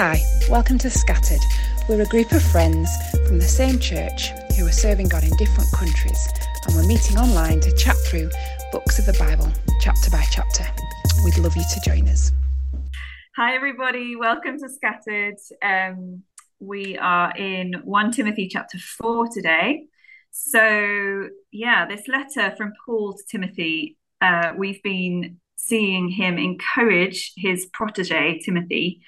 Hi, welcome to Scattered. We're a group of friends from the same church who are serving God in different countries, and we're meeting online to chat through books of the Bible, chapter by chapter. We'd love you to join us. Hi, everybody. Welcome to Scattered. Um, we are in 1 Timothy chapter 4 today. So, yeah, this letter from Paul to Timothy, uh, we've been seeing him encourage his protege, Timothy,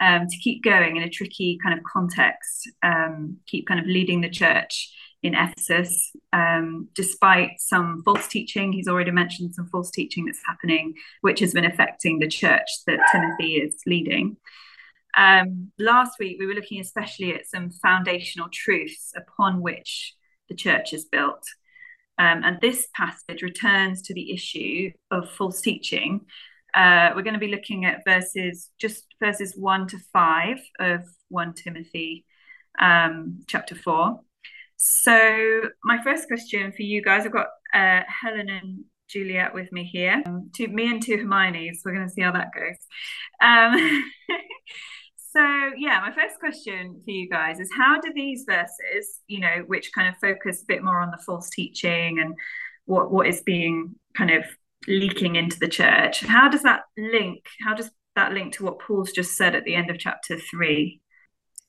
um, to keep going in a tricky kind of context, um, keep kind of leading the church in Ephesus, um, despite some false teaching. He's already mentioned some false teaching that's happening, which has been affecting the church that Timothy is leading. Um, last week, we were looking especially at some foundational truths upon which the church is built. Um, and this passage returns to the issue of false teaching. Uh, we're going to be looking at verses, just verses 1 to 5 of 1 Timothy um, chapter 4. So, my first question for you guys I've got uh, Helen and Juliet with me here. Um, me and two Hermiones. We're going to see how that goes. Um, So, yeah, my first question for you guys is how do these verses, you know, which kind of focus a bit more on the false teaching and what what is being kind of leaking into the church, how does that link? How does that link to what Paul's just said at the end of chapter three?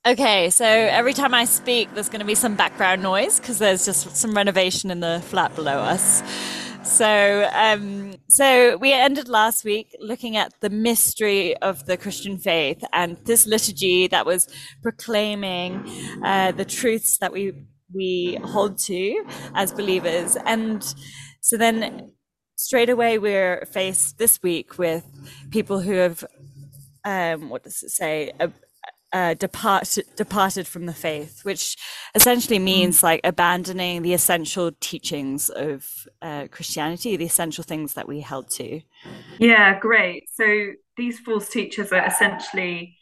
Okay, so every time I speak, there's going to be some background noise because there's just some renovation in the flat below us. So, um, so we ended last week looking at the mystery of the Christian faith and this liturgy that was proclaiming uh, the truths that we we hold to as believers. And so then straight away we're faced this week with people who have um, what does it say? uh, depart, departed from the faith, which essentially mm. means like abandoning the essential teachings of uh, Christianity, the essential things that we held to. Yeah, great. So these false teachers are essentially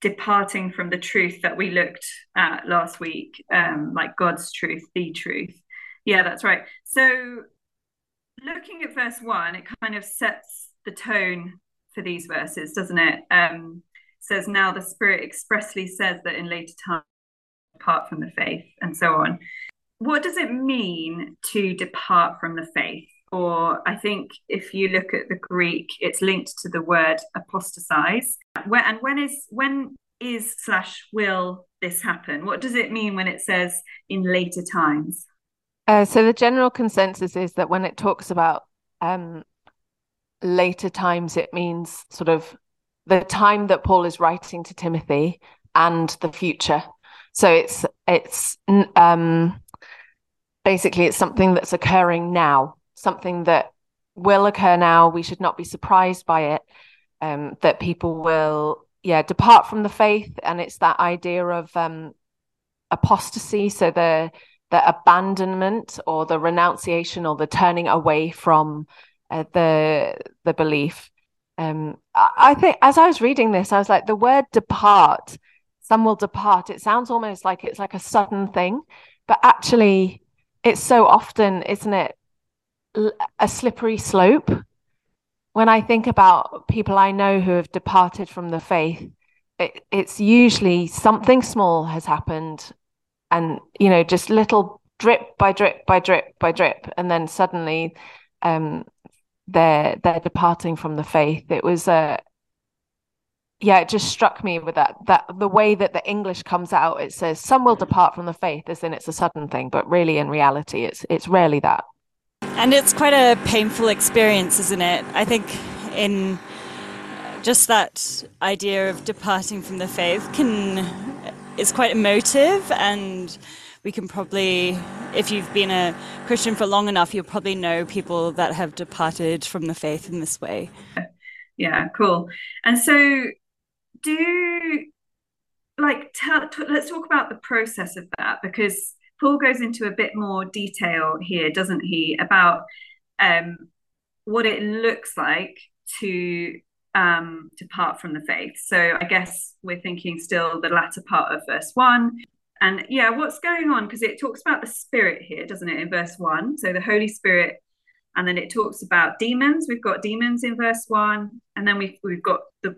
departing from the truth that we looked at last week, um, like God's truth, the truth. Yeah, that's right. So looking at verse one, it kind of sets the tone for these verses, doesn't it? Um, says now the spirit expressly says that in later times apart from the faith and so on. What does it mean to depart from the faith? Or i think if you look at the greek it's linked to the word apostatize where and when is when is slash will this happen? What does it mean when it says in later times uh, so the general consensus is that when it talks about um, later times it means sort of the time that Paul is writing to Timothy and the future. So it's it's um, basically it's something that's occurring now, something that will occur now. We should not be surprised by it. Um, that people will, yeah, depart from the faith, and it's that idea of um, apostasy. So the the abandonment or the renunciation or the turning away from uh, the the belief um, I think as I was reading this, I was like, the word depart, some will depart. It sounds almost like it's like a sudden thing, but actually, it's so often, isn't it, a slippery slope? When I think about people I know who have departed from the faith, it, it's usually something small has happened, and you know, just little drip by drip by drip by drip, and then suddenly um, they're they're departing from the faith. It was a uh, yeah, it just struck me with that that the way that the English comes out, it says some will depart from the faith, as in it's a sudden thing, but really in reality, it's it's rarely that. And it's quite a painful experience, isn't it? I think in just that idea of departing from the faith can is quite emotive and we can probably, if you've been a Christian for long enough, you'll probably know people that have departed from the faith in this way. Yeah, cool. And so, do like tell, t- let's talk about the process of that because Paul goes into a bit more detail here, doesn't he, about um, what it looks like to um, depart from the faith. So I guess we're thinking still the latter part of verse one. And yeah, what's going on? Because it talks about the Spirit here, doesn't it, in verse one? So the Holy Spirit and then it talks about demons. We've got demons in verse one, and then we've we've got the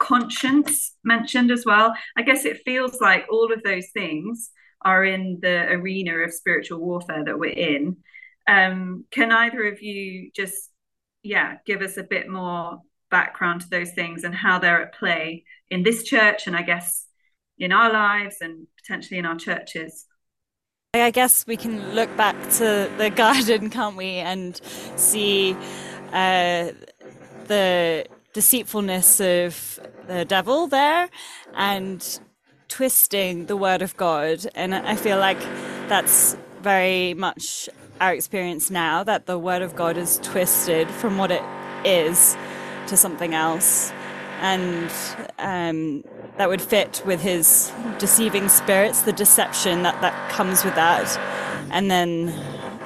conscience mentioned as well. I guess it feels like all of those things are in the arena of spiritual warfare that we're in. Um, can either of you just, yeah, give us a bit more background to those things and how they're at play in this church, and I guess in our lives and potentially in our churches? I guess we can look back to the garden, can't we, and see uh, the deceitfulness of the devil there and twisting the word of God. And I feel like that's very much our experience now that the word of God is twisted from what it is to something else. And um, that would fit with his deceiving spirits, the deception that, that comes with that. And then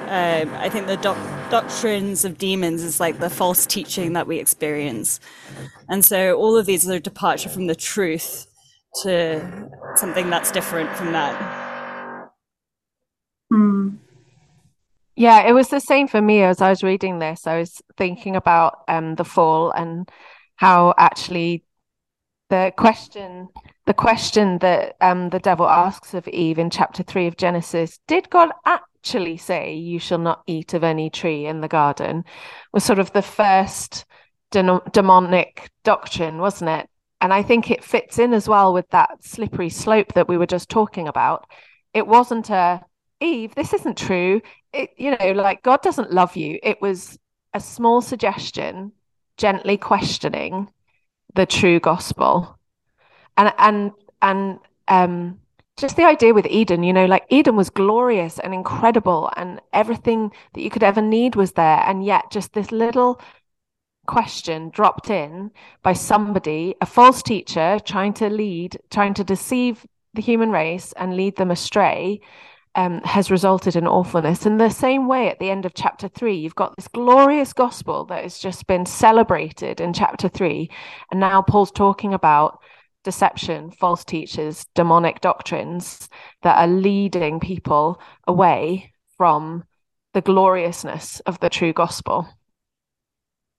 uh, I think the doc- doctrines of demons is like the false teaching that we experience. And so all of these are a departure from the truth to something that's different from that. Yeah, it was the same for me as I was reading this. I was thinking about um, the fall and how actually the question the question that um, the devil asks of Eve in chapter 3 of Genesis did God actually say you shall not eat of any tree in the garden was sort of the first de- demonic doctrine wasn't it? And I think it fits in as well with that slippery slope that we were just talking about. It wasn't a Eve this isn't true. It you know like God doesn't love you. It was a small suggestion gently questioning the true gospel. And and and um just the idea with Eden, you know, like Eden was glorious and incredible, and everything that you could ever need was there. And yet, just this little question dropped in by somebody, a false teacher, trying to lead, trying to deceive the human race and lead them astray, um, has resulted in awfulness. In the same way, at the end of chapter three, you've got this glorious gospel that has just been celebrated in chapter three. And now Paul's talking about deception, false teachers, demonic doctrines that are leading people away from the gloriousness of the true gospel.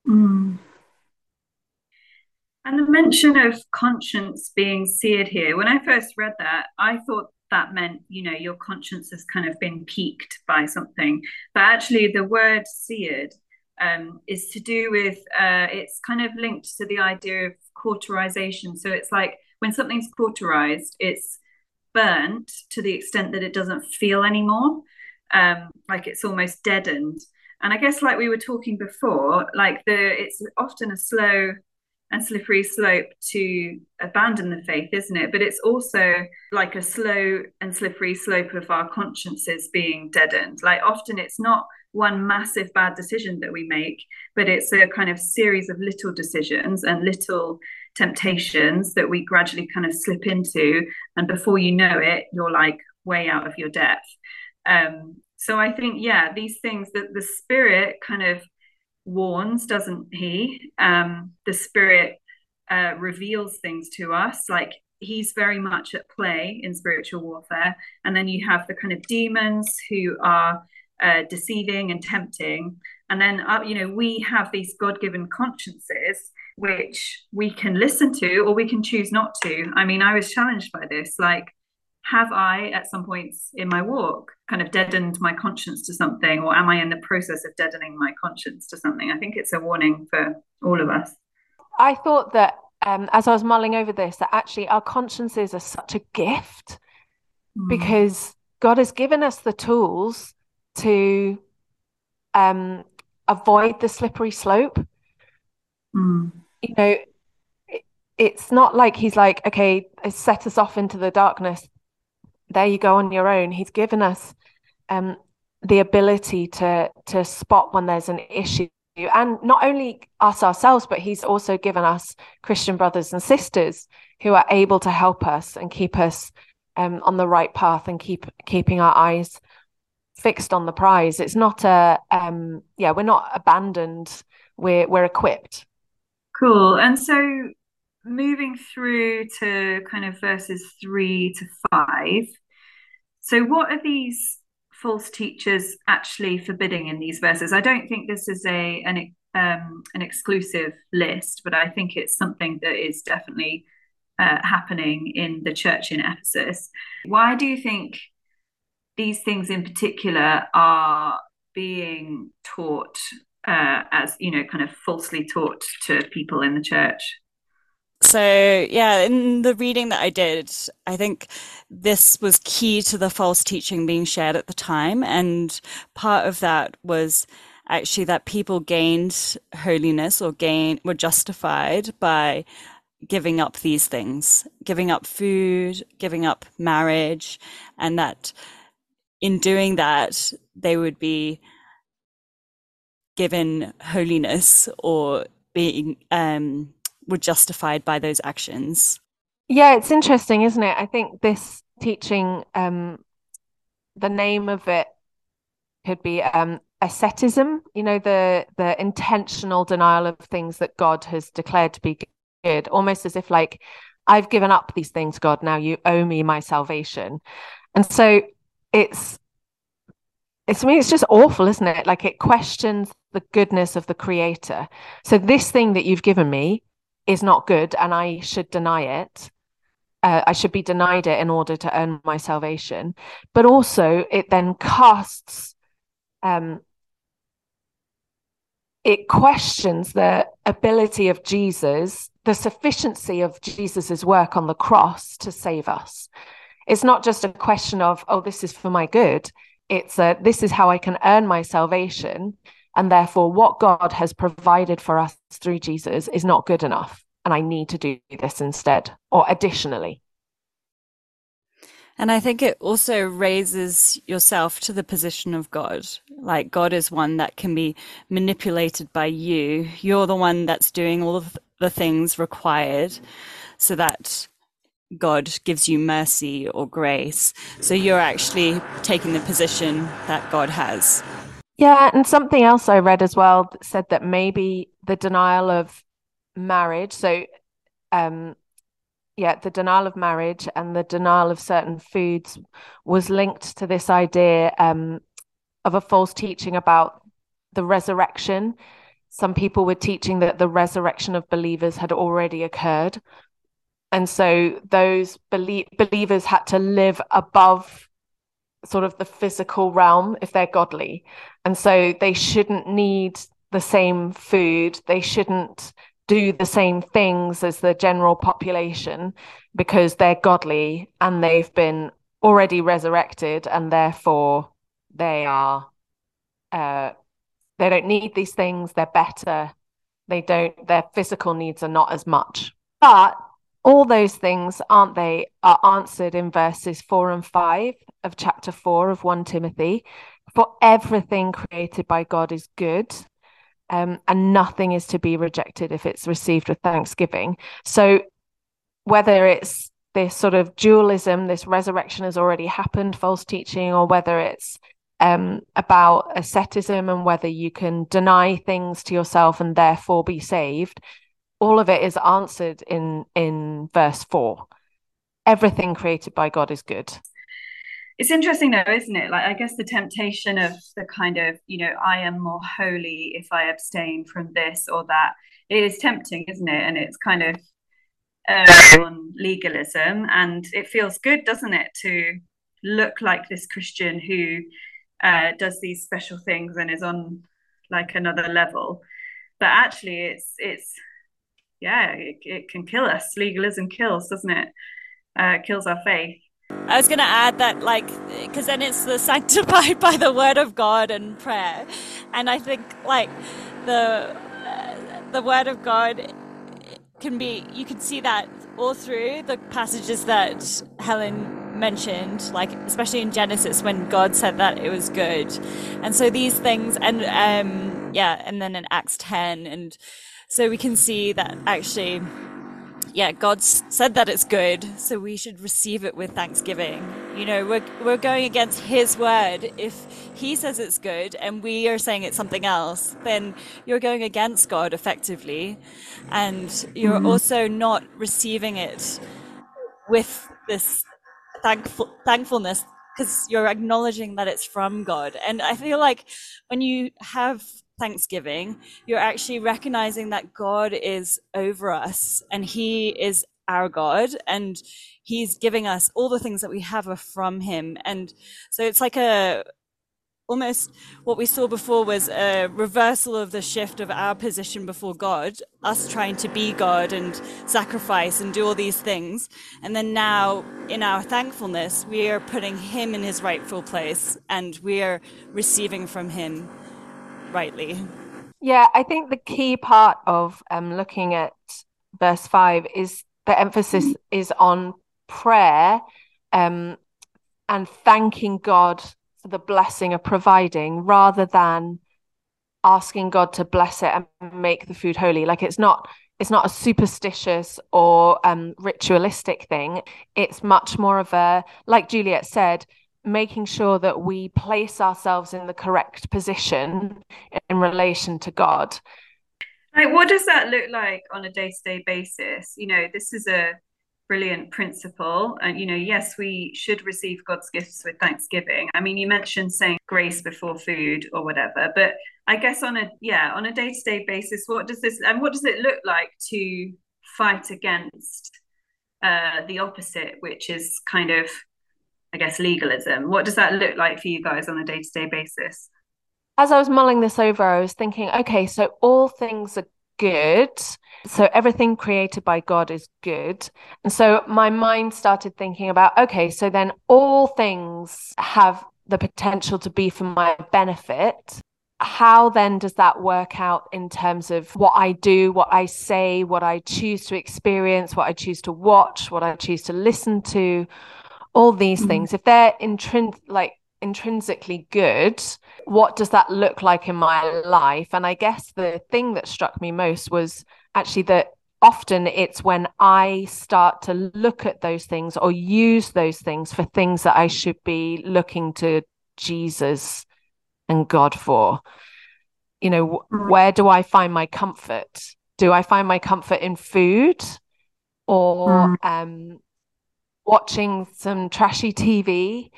Mm. And the mention of conscience being seared here, when I first read that, I thought that meant you know your conscience has kind of been piqued by something. But actually the word seared um, is to do with uh, it's kind of linked to the idea of cauterization. So it's like when something's cauterized it's burnt to the extent that it doesn't feel anymore. Um, like it's almost deadened. And i guess like we were talking before like the it's often a slow and slippery slope to abandon the faith, isn't it? But it's also like a slow and slippery slope of our consciences being deadened. Like often it's not one massive bad decision that we make, but it's a kind of series of little decisions and little temptations that we gradually kind of slip into. And before you know it, you're like way out of your depth. Um, so I think, yeah, these things that the spirit kind of warns, doesn't he? Um, the Spirit uh, reveals things to us. Like he's very much at play in spiritual warfare. And then you have the kind of demons who are uh, deceiving and tempting. And then, uh, you know, we have these God given consciences which we can listen to or we can choose not to. I mean, I was challenged by this. Like, have I, at some points in my walk, kind of deadened my conscience to something, or am I in the process of deadening my conscience to something? I think it's a warning for all of us. I thought that um, as I was mulling over this, that actually our consciences are such a gift mm. because God has given us the tools to um, avoid the slippery slope. Mm. You know, it, it's not like He's like, okay, set us off into the darkness there you go on your own. He's given us um, the ability to to spot when there's an issue, and not only us ourselves, but he's also given us Christian brothers and sisters who are able to help us and keep us um, on the right path and keep keeping our eyes fixed on the prize. It's not a um, yeah, we're not abandoned. We're we're equipped. Cool. And so moving through to kind of verses three to five. So, what are these false teachers actually forbidding in these verses? I don't think this is a an um, an exclusive list, but I think it's something that is definitely uh, happening in the church in Ephesus. Why do you think these things in particular are being taught uh, as you know, kind of falsely taught to people in the church? So, yeah, in the reading that I did, I think this was key to the false teaching being shared at the time. And part of that was actually that people gained holiness or gain were justified by giving up these things, giving up food, giving up marriage, and that in doing that, they would be given holiness or being um, were justified by those actions. Yeah, it's interesting, isn't it? I think this teaching, um, the name of it could be um, asceticism. You know, the the intentional denial of things that God has declared to be good, almost as if like I've given up these things, God. Now you owe me my salvation, and so it's it's I mean it's just awful, isn't it? Like it questions the goodness of the Creator. So this thing that you've given me is not good and I should deny it. Uh, I should be denied it in order to earn my salvation. But also, it then casts, um, it questions the ability of Jesus, the sufficiency of Jesus's work on the cross to save us. It's not just a question of, oh, this is for my good. It's a, this is how I can earn my salvation. And therefore, what God has provided for us through Jesus is not good enough. And I need to do this instead, or additionally. And I think it also raises yourself to the position of God. Like God is one that can be manipulated by you. You're the one that's doing all of the things required so that God gives you mercy or grace. So you're actually taking the position that God has. Yeah, and something else I read as well said that maybe the denial of marriage, so um yeah, the denial of marriage and the denial of certain foods was linked to this idea um of a false teaching about the resurrection. Some people were teaching that the resurrection of believers had already occurred. And so those belie- believers had to live above sort of the physical realm if they're godly. And so they shouldn't need the same food. They shouldn't do the same things as the general population because they're godly and they've been already resurrected and therefore they are uh, they don't need these things they're better they don't their physical needs are not as much but all those things aren't they are answered in verses 4 and 5 of chapter 4 of 1 Timothy. For everything created by God is good, um, and nothing is to be rejected if it's received with thanksgiving. So, whether it's this sort of dualism, this resurrection has already happened, false teaching, or whether it's um, about asceticism and whether you can deny things to yourself and therefore be saved, all of it is answered in in verse four. Everything created by God is good it's interesting though isn't it? Like i guess the temptation of the kind of you know i am more holy if i abstain from this or that. It is tempting isn't it? And it's kind of uh, on legalism. And it feels good doesn't it to look like this christian who uh, does these special things and is on like another level. But actually it's it's yeah it, it can kill us. Legalism kills doesn't it? Uh, it kills our faith I was going to add that, like, because then it's the sanctified by the word of God and prayer, and I think like the uh, the word of God can be you can see that all through the passages that Helen mentioned, like especially in Genesis when God said that it was good, and so these things, and um, yeah, and then in Acts ten, and so we can see that actually yeah, God said that it's good, so we should receive it with thanksgiving. You know, we're, we're going against His word. If He says it's good and we are saying it's something else, then you're going against God effectively. And you're mm-hmm. also not receiving it with this thankful, thankfulness because you're acknowledging that it's from God. And I feel like when you have Thanksgiving, you're actually recognizing that God is over us and He is our God and He's giving us all the things that we have are from Him. And so it's like a almost what we saw before was a reversal of the shift of our position before God, us trying to be God and sacrifice and do all these things. And then now, in our thankfulness, we are putting Him in His rightful place and we are receiving from Him rightly. Yeah, I think the key part of um, looking at verse 5 is the emphasis is on prayer um, and thanking God for the blessing of providing rather than asking God to bless it and make the food holy. Like it's not it's not a superstitious or um, ritualistic thing. It's much more of a like Juliet said, making sure that we place ourselves in the correct position in relation to God. Like, what does that look like on a day to day basis? You know, this is a brilliant principle. And, you know, yes, we should receive God's gifts with thanksgiving. I mean, you mentioned saying grace before food or whatever, but I guess on a, yeah, on a day to day basis, what does this, and what does it look like to fight against uh, the opposite, which is kind of, I guess, legalism? What does that look like for you guys on a day to day basis? As I was mulling this over, I was thinking, okay, so all things are good. So everything created by God is good. And so my mind started thinking about okay, so then all things have the potential to be for my benefit. How then does that work out in terms of what I do, what I say, what I choose to experience, what I choose to watch, what I choose to listen to, all these mm-hmm. things? If they're intrinsic, like intrinsically good, what does that look like in my life? And I guess the thing that struck me most was actually that often it's when I start to look at those things or use those things for things that I should be looking to Jesus and God for. You know, mm. where do I find my comfort? Do I find my comfort in food or mm. um, watching some trashy TV?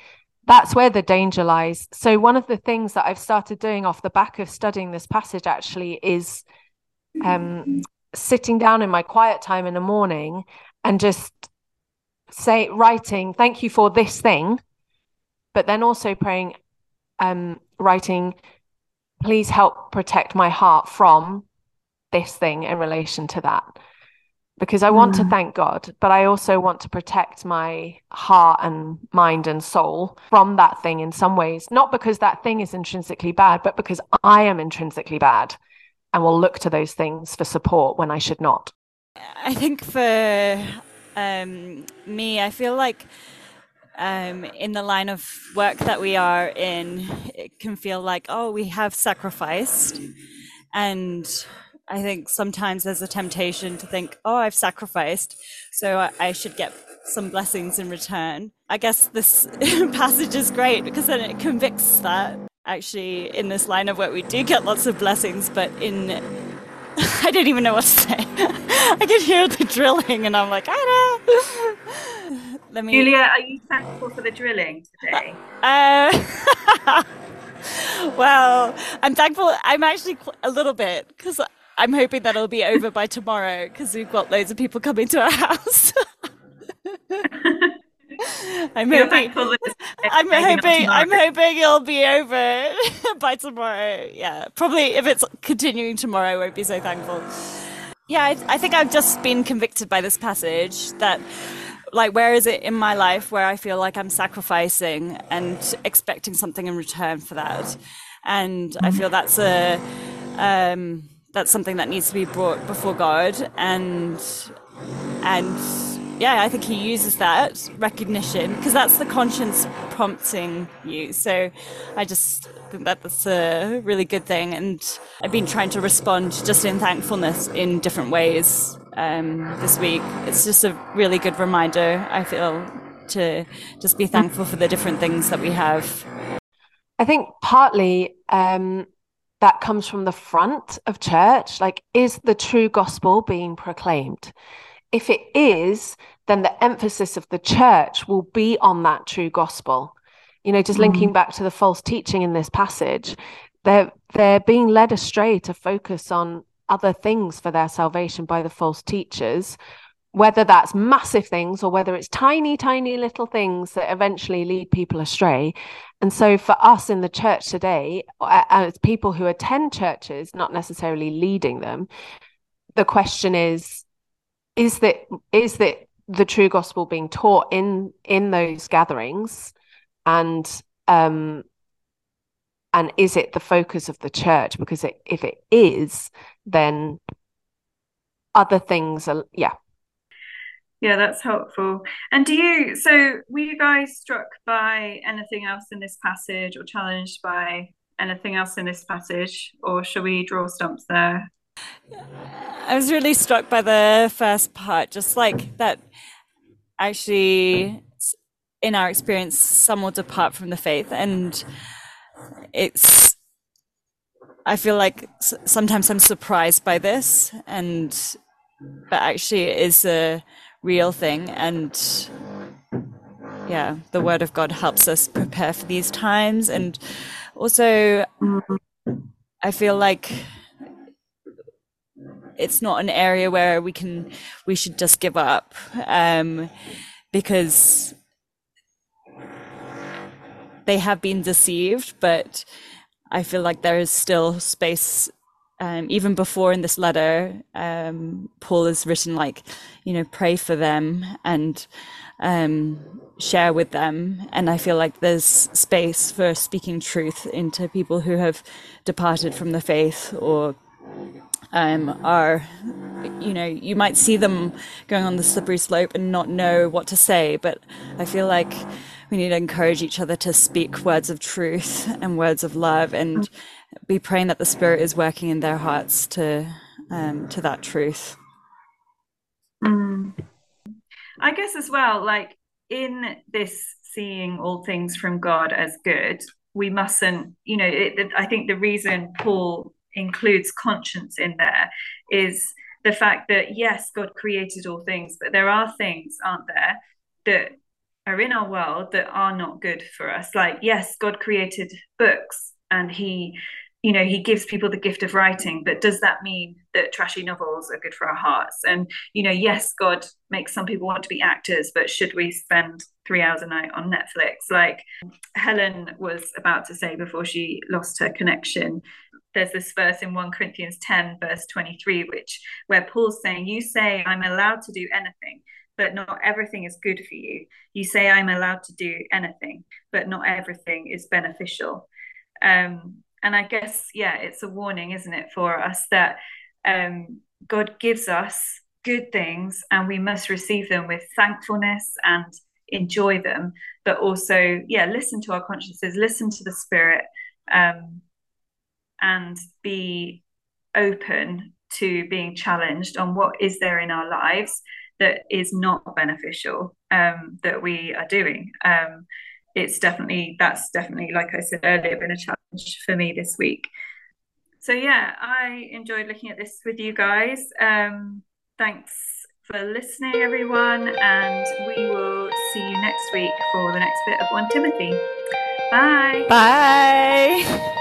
that's where the danger lies. So, one of the things that I've started doing off the back of studying this passage actually is um, sitting down in my quiet time in the morning and just say, writing, thank you for this thing, but then also praying, um, writing, please help protect my heart from this thing in relation to that because I want mm. to thank God, but I also want to protect my heart and mind and soul from that thing in some ways, not because that thing is intrinsically bad, but because I am intrinsically bad and will look to those things for support when I should not. I think for um, me, I feel like um, in the line of work that we are in, it can feel like, oh, we have sacrificed and I think sometimes there's a temptation to think, oh, I've sacrificed, so I, I should get some blessings in return. I guess this passage is great because then it convicts that. Actually, in this line of work, we do get lots of blessings, but in I don't even know what to say. I can hear the drilling, and I'm like, I know. Let me. Julia, are you thankful for the drilling today? Uh, well, I'm thankful. I'm actually a little bit because I'm hoping that it'll be over by tomorrow because we've got loads of people coming to our house. I'm hoping. I'm hoping. I'm hoping it'll be over by tomorrow. Yeah, probably if it's continuing tomorrow, I won't be so thankful. Yeah, I, I think I've just been convicted by this passage that, like, where is it in my life where I feel like I'm sacrificing and expecting something in return for that, and I feel that's a. Um, that's something that needs to be brought before God and and yeah, I think he uses that recognition because that's the conscience prompting you. So I just think that that's a really good thing. And I've been trying to respond just in thankfulness in different ways um, this week. It's just a really good reminder, I feel, to just be thankful for the different things that we have. I think partly um, that comes from the front of church? Like, is the true gospel being proclaimed? If it is, then the emphasis of the church will be on that true gospel. you know just linking mm. back to the false teaching in this passage they're they're being led astray to focus on other things for their salvation by the false teachers whether that's massive things or whether it's tiny tiny little things that eventually lead people astray. And so for us in the church today as people who attend churches not necessarily leading them the question is is that is that the true gospel being taught in in those gatherings? And um and is it the focus of the church? Because it, if it is then other things are yeah yeah that's helpful and do you so were you guys struck by anything else in this passage or challenged by anything else in this passage or shall we draw stumps there I was really struck by the first part, just like that actually, in our experience, some will depart from the faith. And it's, I feel like sometimes I'm surprised by this, and, but actually, it is a real thing. And yeah, the word of God helps us prepare for these times. And also, I feel like, it's not an area where we can we should just give up um, because they have been deceived but i feel like there is still space um, even before in this letter um, paul has written like you know pray for them and um, share with them and i feel like there's space for speaking truth into people who have departed from the faith or um, are, you know, you might see them going on the slippery slope and not know what to say. But I feel like we need to encourage each other to speak words of truth and words of love, and be praying that the Spirit is working in their hearts to um, to that truth. Mm. I guess as well, like in this seeing all things from God as good, we mustn't, you know, it, I think the reason Paul includes conscience in there is the fact that yes god created all things but there are things aren't there that are in our world that are not good for us like yes god created books and he you know he gives people the gift of writing but does that mean that trashy novels are good for our hearts? And you know yes god makes some people want to be actors but should we spend three hours a night on netflix? Like helen was about to say before she lost her connection there's this verse in 1 corinthians 10 verse 23 which where paul's saying you say i'm allowed to do anything but not everything is good for you. You say i'm allowed to do anything but not everything is beneficial. Um, and I guess, yeah, it's a warning, isn't it, for us that um, God gives us good things and we must receive them with thankfulness and enjoy them, but also, yeah, listen to our consciences, listen to the Spirit, um, and be open to being challenged on what is there in our lives that is not beneficial um, that we are doing. Um, it's definitely that's definitely like I said earlier been a challenge for me this week. So yeah, I enjoyed looking at this with you guys. Um, thanks for listening, everyone, and we will see you next week for the next bit of One Timothy. Bye. Bye.